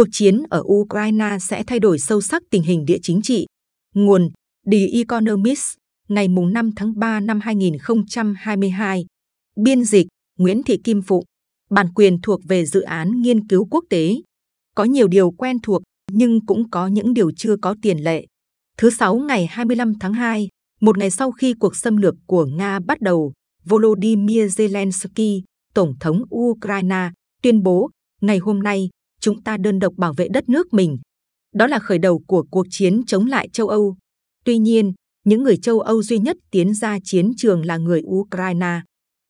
cuộc chiến ở Ukraine sẽ thay đổi sâu sắc tình hình địa chính trị. Nguồn The Economist, ngày 5 tháng 3 năm 2022. Biên dịch Nguyễn Thị Kim Phụ. Bản quyền thuộc về dự án nghiên cứu quốc tế. Có nhiều điều quen thuộc nhưng cũng có những điều chưa có tiền lệ. Thứ Sáu ngày 25 tháng 2, một ngày sau khi cuộc xâm lược của Nga bắt đầu, Volodymyr Zelensky, Tổng thống Ukraine, tuyên bố ngày hôm nay chúng ta đơn độc bảo vệ đất nước mình. Đó là khởi đầu của cuộc chiến chống lại châu Âu. Tuy nhiên, những người châu Âu duy nhất tiến ra chiến trường là người Ukraine.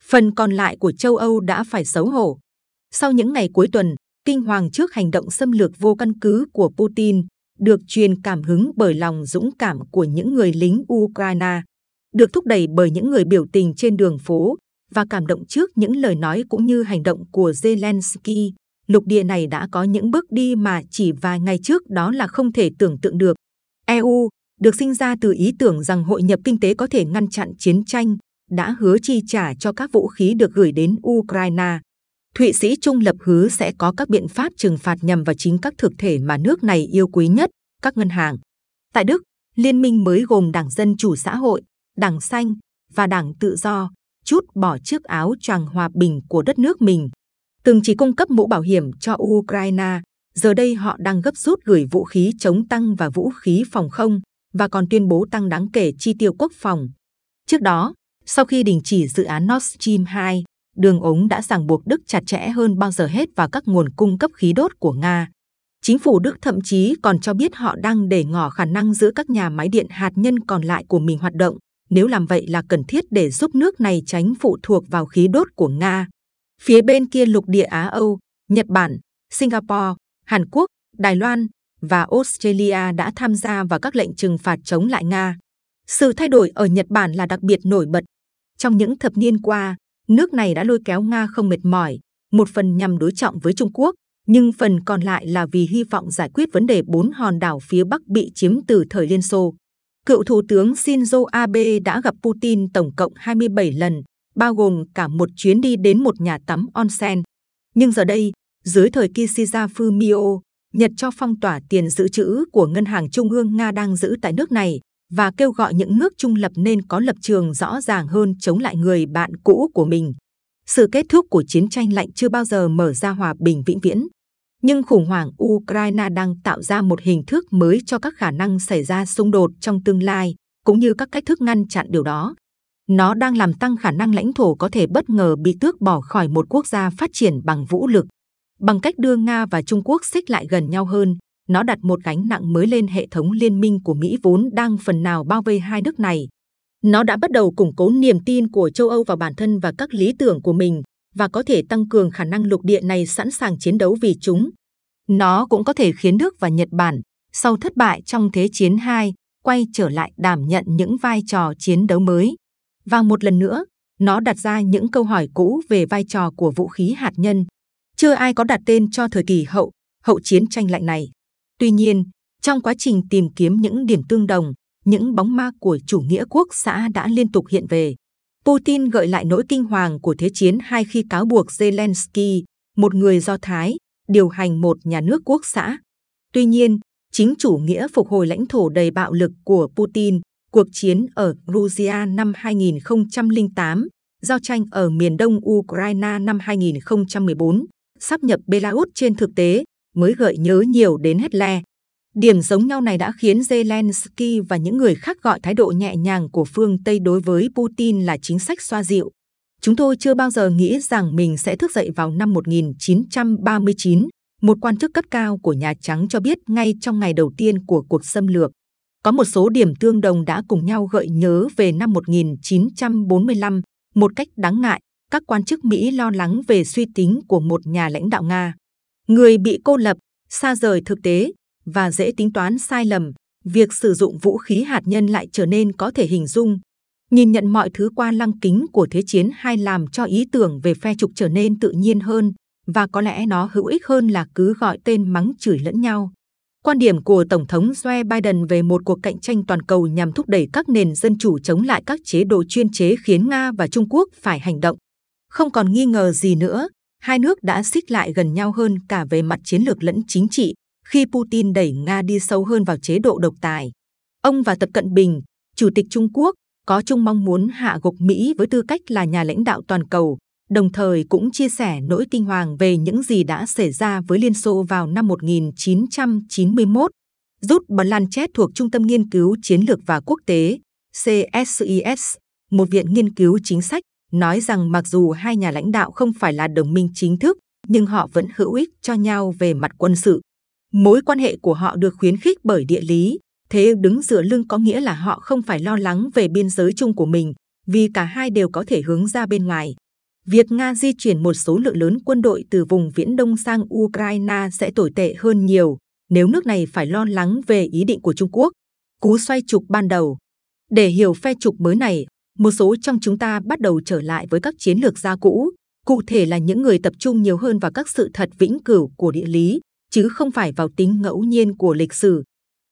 Phần còn lại của châu Âu đã phải xấu hổ. Sau những ngày cuối tuần, kinh hoàng trước hành động xâm lược vô căn cứ của Putin, được truyền cảm hứng bởi lòng dũng cảm của những người lính Ukraine, được thúc đẩy bởi những người biểu tình trên đường phố và cảm động trước những lời nói cũng như hành động của Zelensky. Lục địa này đã có những bước đi mà chỉ vài ngày trước đó là không thể tưởng tượng được. EU được sinh ra từ ý tưởng rằng hội nhập kinh tế có thể ngăn chặn chiến tranh, đã hứa chi trả cho các vũ khí được gửi đến Ukraine. Thụy Sĩ trung lập hứa sẽ có các biện pháp trừng phạt nhằm vào chính các thực thể mà nước này yêu quý nhất, các ngân hàng. Tại Đức, liên minh mới gồm Đảng Dân Chủ Xã hội, Đảng Xanh và Đảng Tự Do chút bỏ chiếc áo choàng hòa bình của đất nước mình. Từng chỉ cung cấp mũ bảo hiểm cho Ukraine, giờ đây họ đang gấp rút gửi vũ khí chống tăng và vũ khí phòng không và còn tuyên bố tăng đáng kể chi tiêu quốc phòng. Trước đó, sau khi đình chỉ dự án Nord Stream 2, đường ống đã ràng buộc Đức chặt chẽ hơn bao giờ hết vào các nguồn cung cấp khí đốt của Nga. Chính phủ Đức thậm chí còn cho biết họ đang để ngỏ khả năng giữ các nhà máy điện hạt nhân còn lại của mình hoạt động, nếu làm vậy là cần thiết để giúp nước này tránh phụ thuộc vào khí đốt của Nga. Phía bên kia lục địa Á Âu, Nhật Bản, Singapore, Hàn Quốc, Đài Loan và Australia đã tham gia vào các lệnh trừng phạt chống lại Nga. Sự thay đổi ở Nhật Bản là đặc biệt nổi bật. Trong những thập niên qua, nước này đã lôi kéo Nga không mệt mỏi, một phần nhằm đối trọng với Trung Quốc, nhưng phần còn lại là vì hy vọng giải quyết vấn đề bốn hòn đảo phía Bắc bị chiếm từ thời Liên Xô. Cựu Thủ tướng Shinzo Abe đã gặp Putin tổng cộng 27 lần, bao gồm cả một chuyến đi đến một nhà tắm onsen. Nhưng giờ đây, dưới thời Kishida Fumio, Nhật cho phong tỏa tiền dự trữ của Ngân hàng Trung ương Nga đang giữ tại nước này và kêu gọi những nước trung lập nên có lập trường rõ ràng hơn chống lại người bạn cũ của mình. Sự kết thúc của chiến tranh lạnh chưa bao giờ mở ra hòa bình vĩnh viễn. Nhưng khủng hoảng Ukraine đang tạo ra một hình thức mới cho các khả năng xảy ra xung đột trong tương lai, cũng như các cách thức ngăn chặn điều đó. Nó đang làm tăng khả năng lãnh thổ có thể bất ngờ bị tước bỏ khỏi một quốc gia phát triển bằng vũ lực. Bằng cách đưa Nga và Trung Quốc xích lại gần nhau hơn, nó đặt một gánh nặng mới lên hệ thống liên minh của Mỹ vốn đang phần nào bao vây hai nước này. Nó đã bắt đầu củng cố niềm tin của châu Âu vào bản thân và các lý tưởng của mình và có thể tăng cường khả năng lục địa này sẵn sàng chiến đấu vì chúng. Nó cũng có thể khiến Đức và Nhật Bản, sau thất bại trong Thế chiến II, quay trở lại đảm nhận những vai trò chiến đấu mới. Và một lần nữa, nó đặt ra những câu hỏi cũ về vai trò của vũ khí hạt nhân. Chưa ai có đặt tên cho thời kỳ hậu, hậu chiến tranh lạnh này. Tuy nhiên, trong quá trình tìm kiếm những điểm tương đồng, những bóng ma của chủ nghĩa quốc xã đã liên tục hiện về. Putin gợi lại nỗi kinh hoàng của Thế chiến hai khi cáo buộc Zelensky, một người Do Thái, điều hành một nhà nước quốc xã. Tuy nhiên, chính chủ nghĩa phục hồi lãnh thổ đầy bạo lực của Putin, cuộc chiến ở Georgia năm 2008, giao tranh ở miền đông Ukraine năm 2014, sắp nhập Belarus trên thực tế, mới gợi nhớ nhiều đến Hitler. Điểm giống nhau này đã khiến Zelensky và những người khác gọi thái độ nhẹ nhàng của phương Tây đối với Putin là chính sách xoa dịu. Chúng tôi chưa bao giờ nghĩ rằng mình sẽ thức dậy vào năm 1939, một quan chức cấp cao của Nhà Trắng cho biết ngay trong ngày đầu tiên của cuộc xâm lược. Có một số điểm tương đồng đã cùng nhau gợi nhớ về năm 1945, một cách đáng ngại, các quan chức Mỹ lo lắng về suy tính của một nhà lãnh đạo Nga. Người bị cô lập, xa rời thực tế và dễ tính toán sai lầm, việc sử dụng vũ khí hạt nhân lại trở nên có thể hình dung. Nhìn nhận mọi thứ qua lăng kính của Thế chiến hay làm cho ý tưởng về phe trục trở nên tự nhiên hơn và có lẽ nó hữu ích hơn là cứ gọi tên mắng chửi lẫn nhau. Quan điểm của Tổng thống Joe Biden về một cuộc cạnh tranh toàn cầu nhằm thúc đẩy các nền dân chủ chống lại các chế độ chuyên chế khiến Nga và Trung Quốc phải hành động. Không còn nghi ngờ gì nữa, hai nước đã xích lại gần nhau hơn cả về mặt chiến lược lẫn chính trị, khi Putin đẩy Nga đi sâu hơn vào chế độ độc tài. Ông và Tập Cận Bình, Chủ tịch Trung Quốc, có chung mong muốn hạ gục Mỹ với tư cách là nhà lãnh đạo toàn cầu, đồng thời cũng chia sẻ nỗi kinh hoàng về những gì đã xảy ra với Liên Xô vào năm 1991. Rút Blanchett thuộc Trung tâm Nghiên cứu Chiến lược và Quốc tế CSIS, một viện nghiên cứu chính sách, nói rằng mặc dù hai nhà lãnh đạo không phải là đồng minh chính thức, nhưng họ vẫn hữu ích cho nhau về mặt quân sự. Mối quan hệ của họ được khuyến khích bởi địa lý, thế đứng dựa lưng có nghĩa là họ không phải lo lắng về biên giới chung của mình, vì cả hai đều có thể hướng ra bên ngoài. Việc Nga di chuyển một số lượng lớn quân đội từ vùng Viễn Đông sang Ukraine sẽ tồi tệ hơn nhiều nếu nước này phải lo lắng về ý định của Trung Quốc. Cú xoay trục ban đầu Để hiểu phe trục mới này, một số trong chúng ta bắt đầu trở lại với các chiến lược gia cũ, cụ thể là những người tập trung nhiều hơn vào các sự thật vĩnh cửu của địa lý, chứ không phải vào tính ngẫu nhiên của lịch sử.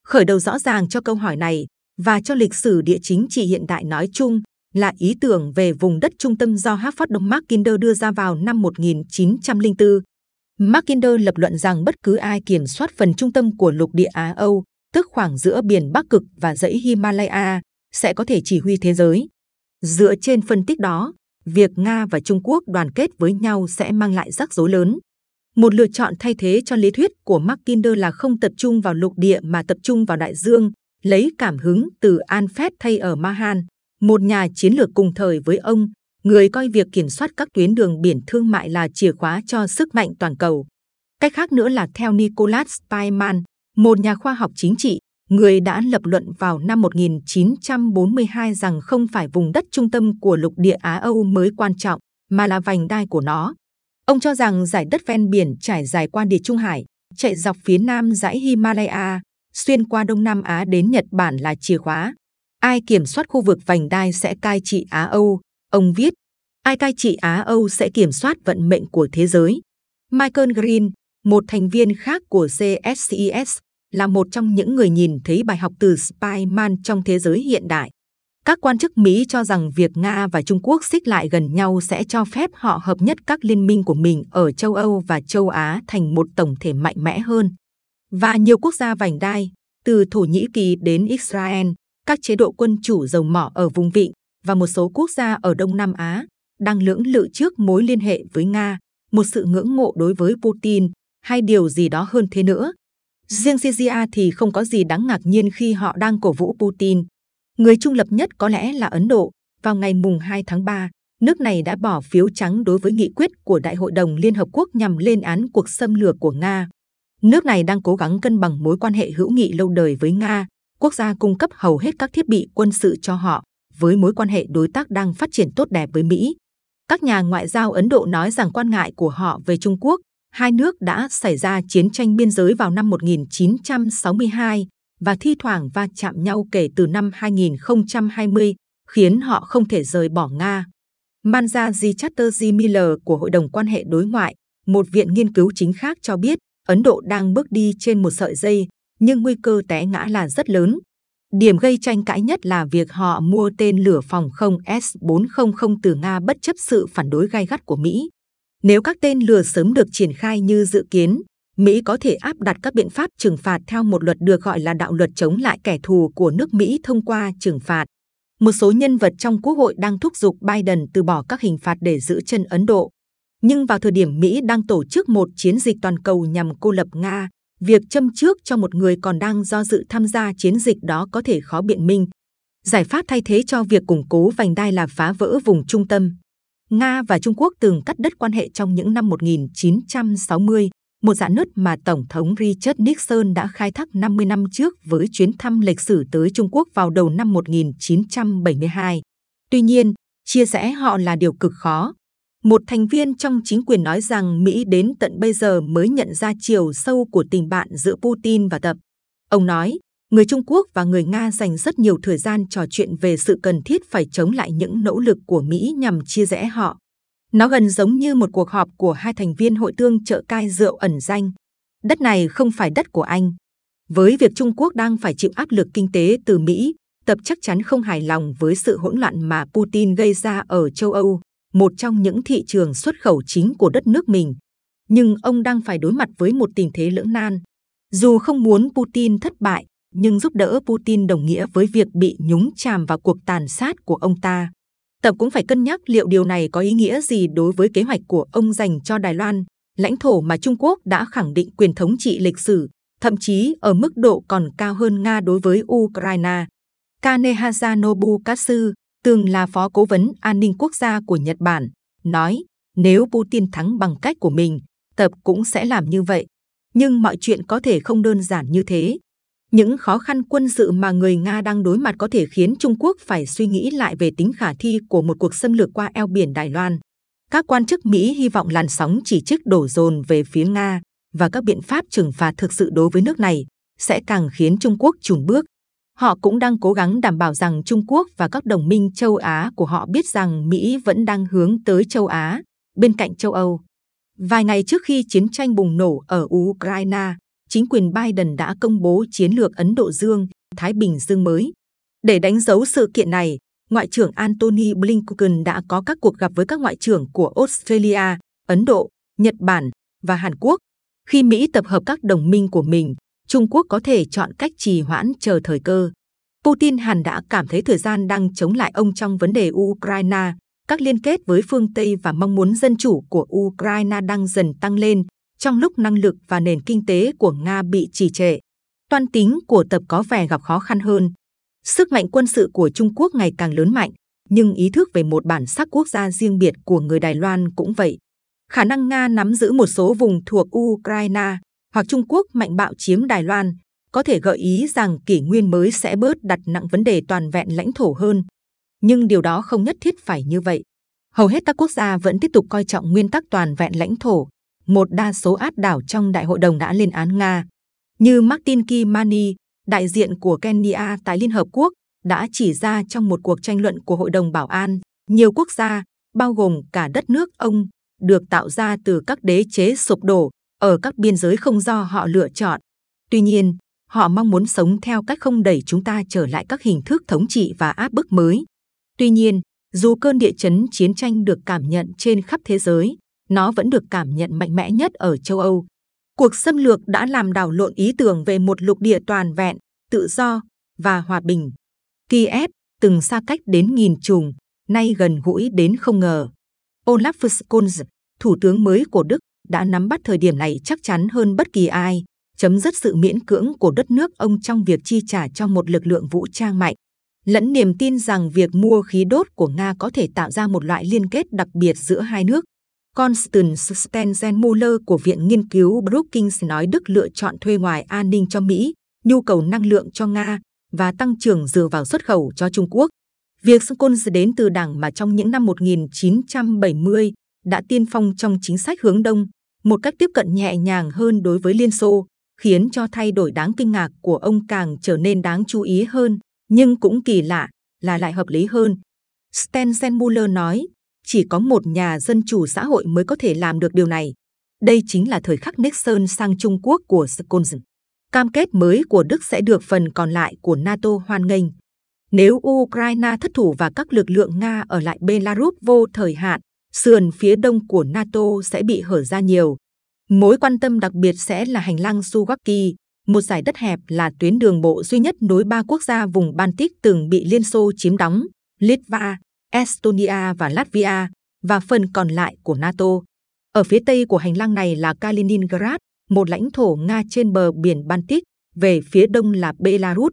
Khởi đầu rõ ràng cho câu hỏi này và cho lịch sử địa chính trị hiện đại nói chung là ý tưởng về vùng đất trung tâm do Harvard Đông Mackinder đưa ra vào năm 1904. Mackinder lập luận rằng bất cứ ai kiểm soát phần trung tâm của lục địa Á Âu, tức khoảng giữa biển Bắc Cực và dãy Himalaya, sẽ có thể chỉ huy thế giới. Dựa trên phân tích đó, việc Nga và Trung Quốc đoàn kết với nhau sẽ mang lại rắc rối lớn. Một lựa chọn thay thế cho lý thuyết của Mackinder là không tập trung vào lục địa mà tập trung vào đại dương, lấy cảm hứng từ Alfred thay ở Mahan, một nhà chiến lược cùng thời với ông, người coi việc kiểm soát các tuyến đường biển thương mại là chìa khóa cho sức mạnh toàn cầu. Cách khác nữa là theo Nicholas Steinman, một nhà khoa học chính trị, người đã lập luận vào năm 1942 rằng không phải vùng đất trung tâm của lục địa Á Âu mới quan trọng, mà là vành đai của nó. Ông cho rằng giải đất ven biển trải dài qua Địa Trung Hải, chạy dọc phía nam dãy Himalaya, xuyên qua Đông Nam Á đến Nhật Bản là chìa khóa. Ai kiểm soát khu vực vành đai sẽ cai trị Á Âu, ông viết. Ai cai trị Á Âu sẽ kiểm soát vận mệnh của thế giới. Michael Green, một thành viên khác của CSIS, là một trong những người nhìn thấy bài học từ Spyman trong thế giới hiện đại. Các quan chức Mỹ cho rằng việc Nga và Trung Quốc xích lại gần nhau sẽ cho phép họ hợp nhất các liên minh của mình ở châu Âu và châu Á thành một tổng thể mạnh mẽ hơn. Và nhiều quốc gia vành đai, từ Thổ Nhĩ Kỳ đến Israel, các chế độ quân chủ dầu mỏ ở vùng vịnh và một số quốc gia ở Đông Nam Á đang lưỡng lự trước mối liên hệ với Nga, một sự ngưỡng mộ đối với Putin hay điều gì đó hơn thế nữa. Riêng Syria thì không có gì đáng ngạc nhiên khi họ đang cổ vũ Putin. Người trung lập nhất có lẽ là Ấn Độ. Vào ngày mùng 2 tháng 3, nước này đã bỏ phiếu trắng đối với nghị quyết của Đại hội đồng Liên Hợp Quốc nhằm lên án cuộc xâm lược của Nga. Nước này đang cố gắng cân bằng mối quan hệ hữu nghị lâu đời với Nga, quốc gia cung cấp hầu hết các thiết bị quân sự cho họ, với mối quan hệ đối tác đang phát triển tốt đẹp với Mỹ. Các nhà ngoại giao Ấn Độ nói rằng quan ngại của họ về Trung Quốc hai nước đã xảy ra chiến tranh biên giới vào năm 1962 và thi thoảng va chạm nhau kể từ năm 2020, khiến họ không thể rời bỏ Nga. Manjaji Chatterjee Miller của Hội đồng quan hệ đối ngoại, một viện nghiên cứu chính khác cho biết Ấn Độ đang bước đi trên một sợi dây, nhưng nguy cơ té ngã là rất lớn. Điểm gây tranh cãi nhất là việc họ mua tên lửa phòng không S-400 từ Nga bất chấp sự phản đối gai gắt của Mỹ. Nếu các tên lửa sớm được triển khai như dự kiến, Mỹ có thể áp đặt các biện pháp trừng phạt theo một luật được gọi là đạo luật chống lại kẻ thù của nước Mỹ thông qua trừng phạt. Một số nhân vật trong Quốc hội đang thúc giục Biden từ bỏ các hình phạt để giữ chân Ấn Độ. Nhưng vào thời điểm Mỹ đang tổ chức một chiến dịch toàn cầu nhằm cô lập Nga, việc châm trước cho một người còn đang do dự tham gia chiến dịch đó có thể khó biện minh. Giải pháp thay thế cho việc củng cố vành đai là phá vỡ vùng trung tâm. Nga và Trung Quốc từng cắt đứt quan hệ trong những năm 1960, một dạng nứt mà Tổng thống Richard Nixon đã khai thác 50 năm trước với chuyến thăm lịch sử tới Trung Quốc vào đầu năm 1972. Tuy nhiên, chia rẽ họ là điều cực khó. Một thành viên trong chính quyền nói rằng Mỹ đến tận bây giờ mới nhận ra chiều sâu của tình bạn giữa Putin và Tập. Ông nói, người Trung Quốc và người Nga dành rất nhiều thời gian trò chuyện về sự cần thiết phải chống lại những nỗ lực của Mỹ nhằm chia rẽ họ. Nó gần giống như một cuộc họp của hai thành viên hội tương trợ cai rượu ẩn danh. Đất này không phải đất của anh. Với việc Trung Quốc đang phải chịu áp lực kinh tế từ Mỹ, Tập chắc chắn không hài lòng với sự hỗn loạn mà Putin gây ra ở châu Âu, một trong những thị trường xuất khẩu chính của đất nước mình. Nhưng ông đang phải đối mặt với một tình thế lưỡng nan. Dù không muốn Putin thất bại, nhưng giúp đỡ Putin đồng nghĩa với việc bị nhúng chàm vào cuộc tàn sát của ông ta. Tập cũng phải cân nhắc liệu điều này có ý nghĩa gì đối với kế hoạch của ông dành cho Đài Loan, lãnh thổ mà Trung Quốc đã khẳng định quyền thống trị lịch sử, thậm chí ở mức độ còn cao hơn Nga đối với Ukraine. Kanehaza Nobukatsu, từng là phó cố vấn an ninh quốc gia của Nhật Bản, nói nếu Putin thắng bằng cách của mình, Tập cũng sẽ làm như vậy. Nhưng mọi chuyện có thể không đơn giản như thế. Những khó khăn quân sự mà người Nga đang đối mặt có thể khiến Trung Quốc phải suy nghĩ lại về tính khả thi của một cuộc xâm lược qua eo biển Đài Loan. Các quan chức Mỹ hy vọng làn sóng chỉ trích đổ dồn về phía Nga và các biện pháp trừng phạt thực sự đối với nước này sẽ càng khiến Trung Quốc chùn bước. Họ cũng đang cố gắng đảm bảo rằng Trung Quốc và các đồng minh châu Á của họ biết rằng Mỹ vẫn đang hướng tới châu Á, bên cạnh châu Âu. Vài ngày trước khi chiến tranh bùng nổ ở Ukraine, chính quyền Biden đã công bố chiến lược Ấn Độ Dương, Thái Bình Dương mới. Để đánh dấu sự kiện này, Ngoại trưởng Antony Blinken đã có các cuộc gặp với các ngoại trưởng của Australia, Ấn Độ, Nhật Bản và Hàn Quốc. Khi Mỹ tập hợp các đồng minh của mình, Trung Quốc có thể chọn cách trì hoãn chờ thời cơ. Putin hẳn đã cảm thấy thời gian đang chống lại ông trong vấn đề Ukraine, các liên kết với phương Tây và mong muốn dân chủ của Ukraine đang dần tăng lên trong lúc năng lực và nền kinh tế của Nga bị trì trệ. Toan tính của tập có vẻ gặp khó khăn hơn. Sức mạnh quân sự của Trung Quốc ngày càng lớn mạnh, nhưng ý thức về một bản sắc quốc gia riêng biệt của người Đài Loan cũng vậy. Khả năng Nga nắm giữ một số vùng thuộc Ukraine hoặc Trung Quốc mạnh bạo chiếm Đài Loan có thể gợi ý rằng kỷ nguyên mới sẽ bớt đặt nặng vấn đề toàn vẹn lãnh thổ hơn. Nhưng điều đó không nhất thiết phải như vậy. Hầu hết các quốc gia vẫn tiếp tục coi trọng nguyên tắc toàn vẹn lãnh thổ. Một đa số át đảo trong đại hội đồng đã lên án Nga. Như Martin Kimani, đại diện của Kenya tại Liên Hợp Quốc, đã chỉ ra trong một cuộc tranh luận của Hội đồng Bảo an, nhiều quốc gia, bao gồm cả đất nước ông, được tạo ra từ các đế chế sụp đổ ở các biên giới không do họ lựa chọn. Tuy nhiên, họ mong muốn sống theo cách không đẩy chúng ta trở lại các hình thức thống trị và áp bức mới. Tuy nhiên, dù cơn địa chấn chiến tranh được cảm nhận trên khắp thế giới, nó vẫn được cảm nhận mạnh mẽ nhất ở châu Âu. Cuộc xâm lược đã làm đảo lộn ý tưởng về một lục địa toàn vẹn, tự do và hòa bình. Kiev từng xa cách đến nghìn trùng, nay gần gũi đến không ngờ. Olaf Scholz, thủ tướng mới của Đức, đã nắm bắt thời điểm này chắc chắn hơn bất kỳ ai, chấm dứt sự miễn cưỡng của đất nước ông trong việc chi trả cho một lực lượng vũ trang mạnh lẫn niềm tin rằng việc mua khí đốt của Nga có thể tạo ra một loại liên kết đặc biệt giữa hai nước. Constance Stenzenmuller của Viện Nghiên cứu Brookings nói Đức lựa chọn thuê ngoài an ninh cho Mỹ, nhu cầu năng lượng cho Nga và tăng trưởng dựa vào xuất khẩu cho Trung Quốc. Việc Scholz đến từ đảng mà trong những năm 1970 đã tiên phong trong chính sách hướng đông, một cách tiếp cận nhẹ nhàng hơn đối với Liên Xô, khiến cho thay đổi đáng kinh ngạc của ông càng trở nên đáng chú ý hơn nhưng cũng kỳ lạ là lại hợp lý hơn. Stenzenmuller nói, chỉ có một nhà dân chủ xã hội mới có thể làm được điều này. Đây chính là thời khắc Nixon sang Trung Quốc của Scholz. Cam kết mới của Đức sẽ được phần còn lại của NATO hoan nghênh. Nếu Ukraine thất thủ và các lực lượng Nga ở lại Belarus vô thời hạn, sườn phía đông của NATO sẽ bị hở ra nhiều. Mối quan tâm đặc biệt sẽ là hành lang Suwaki, một giải đất hẹp là tuyến đường bộ duy nhất nối ba quốc gia vùng Baltic từng bị Liên Xô chiếm đóng, Litva, Estonia và Latvia, và phần còn lại của NATO. Ở phía tây của hành lang này là Kaliningrad, một lãnh thổ Nga trên bờ biển Baltic, về phía đông là Belarus.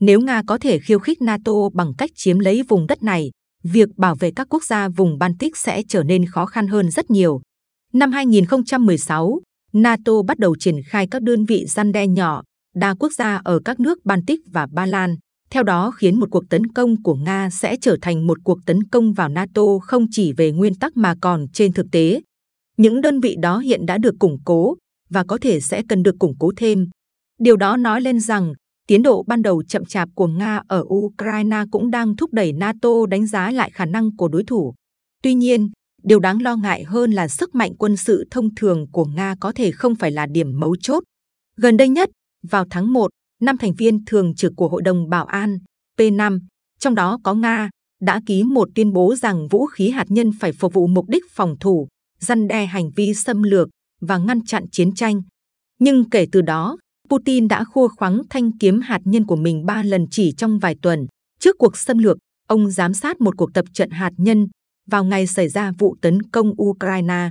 Nếu Nga có thể khiêu khích NATO bằng cách chiếm lấy vùng đất này, việc bảo vệ các quốc gia vùng Baltic sẽ trở nên khó khăn hơn rất nhiều. Năm 2016, NATO bắt đầu triển khai các đơn vị gian đe nhỏ, đa quốc gia ở các nước Baltic và Ba Lan. Theo đó khiến một cuộc tấn công của Nga sẽ trở thành một cuộc tấn công vào NATO không chỉ về nguyên tắc mà còn trên thực tế. Những đơn vị đó hiện đã được củng cố và có thể sẽ cần được củng cố thêm. Điều đó nói lên rằng tiến độ ban đầu chậm chạp của Nga ở Ukraine cũng đang thúc đẩy NATO đánh giá lại khả năng của đối thủ. Tuy nhiên, Điều đáng lo ngại hơn là sức mạnh quân sự thông thường của Nga có thể không phải là điểm mấu chốt. Gần đây nhất, vào tháng 1, năm thành viên thường trực của Hội đồng Bảo an P5, trong đó có Nga, đã ký một tuyên bố rằng vũ khí hạt nhân phải phục vụ mục đích phòng thủ, răn đe hành vi xâm lược và ngăn chặn chiến tranh. Nhưng kể từ đó, Putin đã khua khoáng thanh kiếm hạt nhân của mình ba lần chỉ trong vài tuần. Trước cuộc xâm lược, ông giám sát một cuộc tập trận hạt nhân vào ngày xảy ra vụ tấn công Ukraine.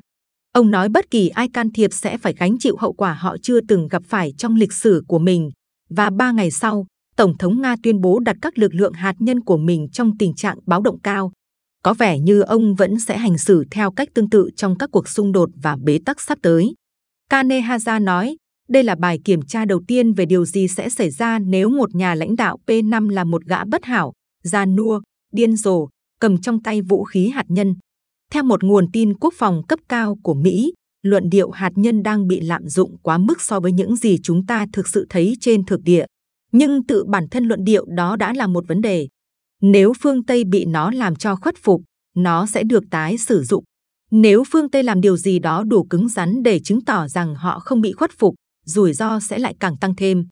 Ông nói bất kỳ ai can thiệp sẽ phải gánh chịu hậu quả họ chưa từng gặp phải trong lịch sử của mình. Và ba ngày sau, Tổng thống Nga tuyên bố đặt các lực lượng hạt nhân của mình trong tình trạng báo động cao. Có vẻ như ông vẫn sẽ hành xử theo cách tương tự trong các cuộc xung đột và bế tắc sắp tới. Kanehaza nói, đây là bài kiểm tra đầu tiên về điều gì sẽ xảy ra nếu một nhà lãnh đạo P5 là một gã bất hảo, gian nua, điên rồ, cầm trong tay vũ khí hạt nhân. Theo một nguồn tin quốc phòng cấp cao của Mỹ, luận điệu hạt nhân đang bị lạm dụng quá mức so với những gì chúng ta thực sự thấy trên thực địa. Nhưng tự bản thân luận điệu đó đã là một vấn đề. Nếu phương Tây bị nó làm cho khuất phục, nó sẽ được tái sử dụng. Nếu phương Tây làm điều gì đó đủ cứng rắn để chứng tỏ rằng họ không bị khuất phục, rủi ro sẽ lại càng tăng thêm.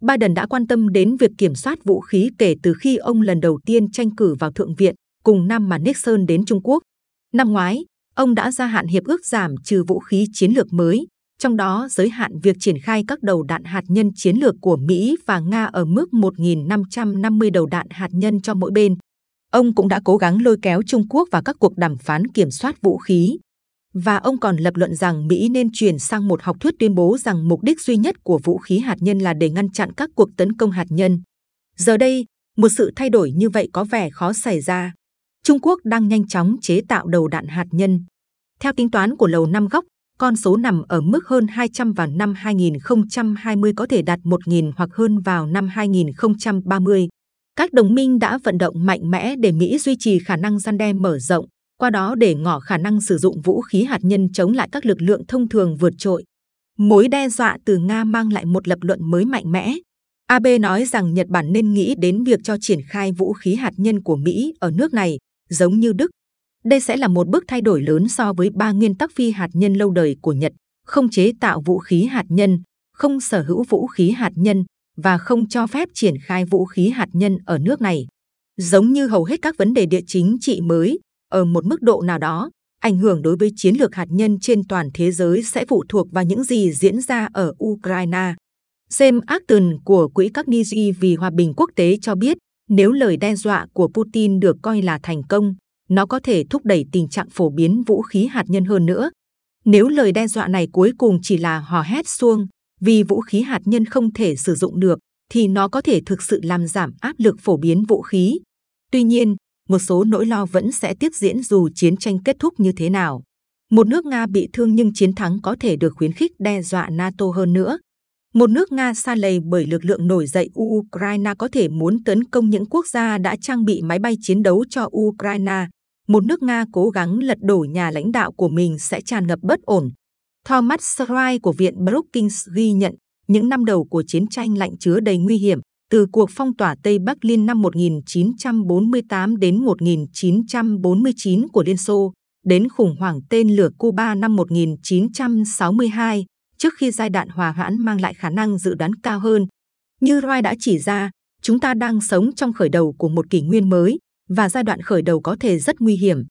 Biden đã quan tâm đến việc kiểm soát vũ khí kể từ khi ông lần đầu tiên tranh cử vào Thượng viện, cùng năm mà Nixon đến Trung Quốc. Năm ngoái, ông đã gia hạn hiệp ước giảm trừ vũ khí chiến lược mới, trong đó giới hạn việc triển khai các đầu đạn hạt nhân chiến lược của Mỹ và Nga ở mức 1.550 đầu đạn hạt nhân cho mỗi bên. Ông cũng đã cố gắng lôi kéo Trung Quốc vào các cuộc đàm phán kiểm soát vũ khí. Và ông còn lập luận rằng Mỹ nên chuyển sang một học thuyết tuyên bố rằng mục đích duy nhất của vũ khí hạt nhân là để ngăn chặn các cuộc tấn công hạt nhân. Giờ đây, một sự thay đổi như vậy có vẻ khó xảy ra. Trung Quốc đang nhanh chóng chế tạo đầu đạn hạt nhân. Theo tính toán của Lầu Năm Góc, con số nằm ở mức hơn 200 vào năm 2020 có thể đạt 1.000 hoặc hơn vào năm 2030. Các đồng minh đã vận động mạnh mẽ để Mỹ duy trì khả năng gian đe mở rộng, qua đó để ngỏ khả năng sử dụng vũ khí hạt nhân chống lại các lực lượng thông thường vượt trội. Mối đe dọa từ Nga mang lại một lập luận mới mạnh mẽ. Abe nói rằng Nhật Bản nên nghĩ đến việc cho triển khai vũ khí hạt nhân của Mỹ ở nước này, giống như Đức. Đây sẽ là một bước thay đổi lớn so với ba nguyên tắc phi hạt nhân lâu đời của Nhật, không chế tạo vũ khí hạt nhân, không sở hữu vũ khí hạt nhân và không cho phép triển khai vũ khí hạt nhân ở nước này. Giống như hầu hết các vấn đề địa chính trị mới, ở một mức độ nào đó, ảnh hưởng đối với chiến lược hạt nhân trên toàn thế giới sẽ phụ thuộc vào những gì diễn ra ở Ukraine. James Acton của Quỹ Carnegie vì Hòa bình Quốc tế cho biết, nếu lời đe dọa của Putin được coi là thành công, nó có thể thúc đẩy tình trạng phổ biến vũ khí hạt nhân hơn nữa. Nếu lời đe dọa này cuối cùng chỉ là hò hét xuông, vì vũ khí hạt nhân không thể sử dụng được, thì nó có thể thực sự làm giảm áp lực phổ biến vũ khí. Tuy nhiên, một số nỗi lo vẫn sẽ tiếp diễn dù chiến tranh kết thúc như thế nào. Một nước Nga bị thương nhưng chiến thắng có thể được khuyến khích đe dọa NATO hơn nữa. Một nước Nga xa lầy bởi lực lượng nổi dậy Ukraine có thể muốn tấn công những quốc gia đã trang bị máy bay chiến đấu cho Ukraine. Một nước Nga cố gắng lật đổ nhà lãnh đạo của mình sẽ tràn ngập bất ổn. Thomas Schrein của Viện Brookings ghi nhận những năm đầu của chiến tranh lạnh chứa đầy nguy hiểm, từ cuộc phong tỏa Tây Bắc Liên năm 1948 đến 1949 của Liên Xô, đến khủng hoảng tên lửa Cuba năm 1962, trước khi giai đoạn hòa hoãn mang lại khả năng dự đoán cao hơn. Như Roy đã chỉ ra, chúng ta đang sống trong khởi đầu của một kỷ nguyên mới, và giai đoạn khởi đầu có thể rất nguy hiểm.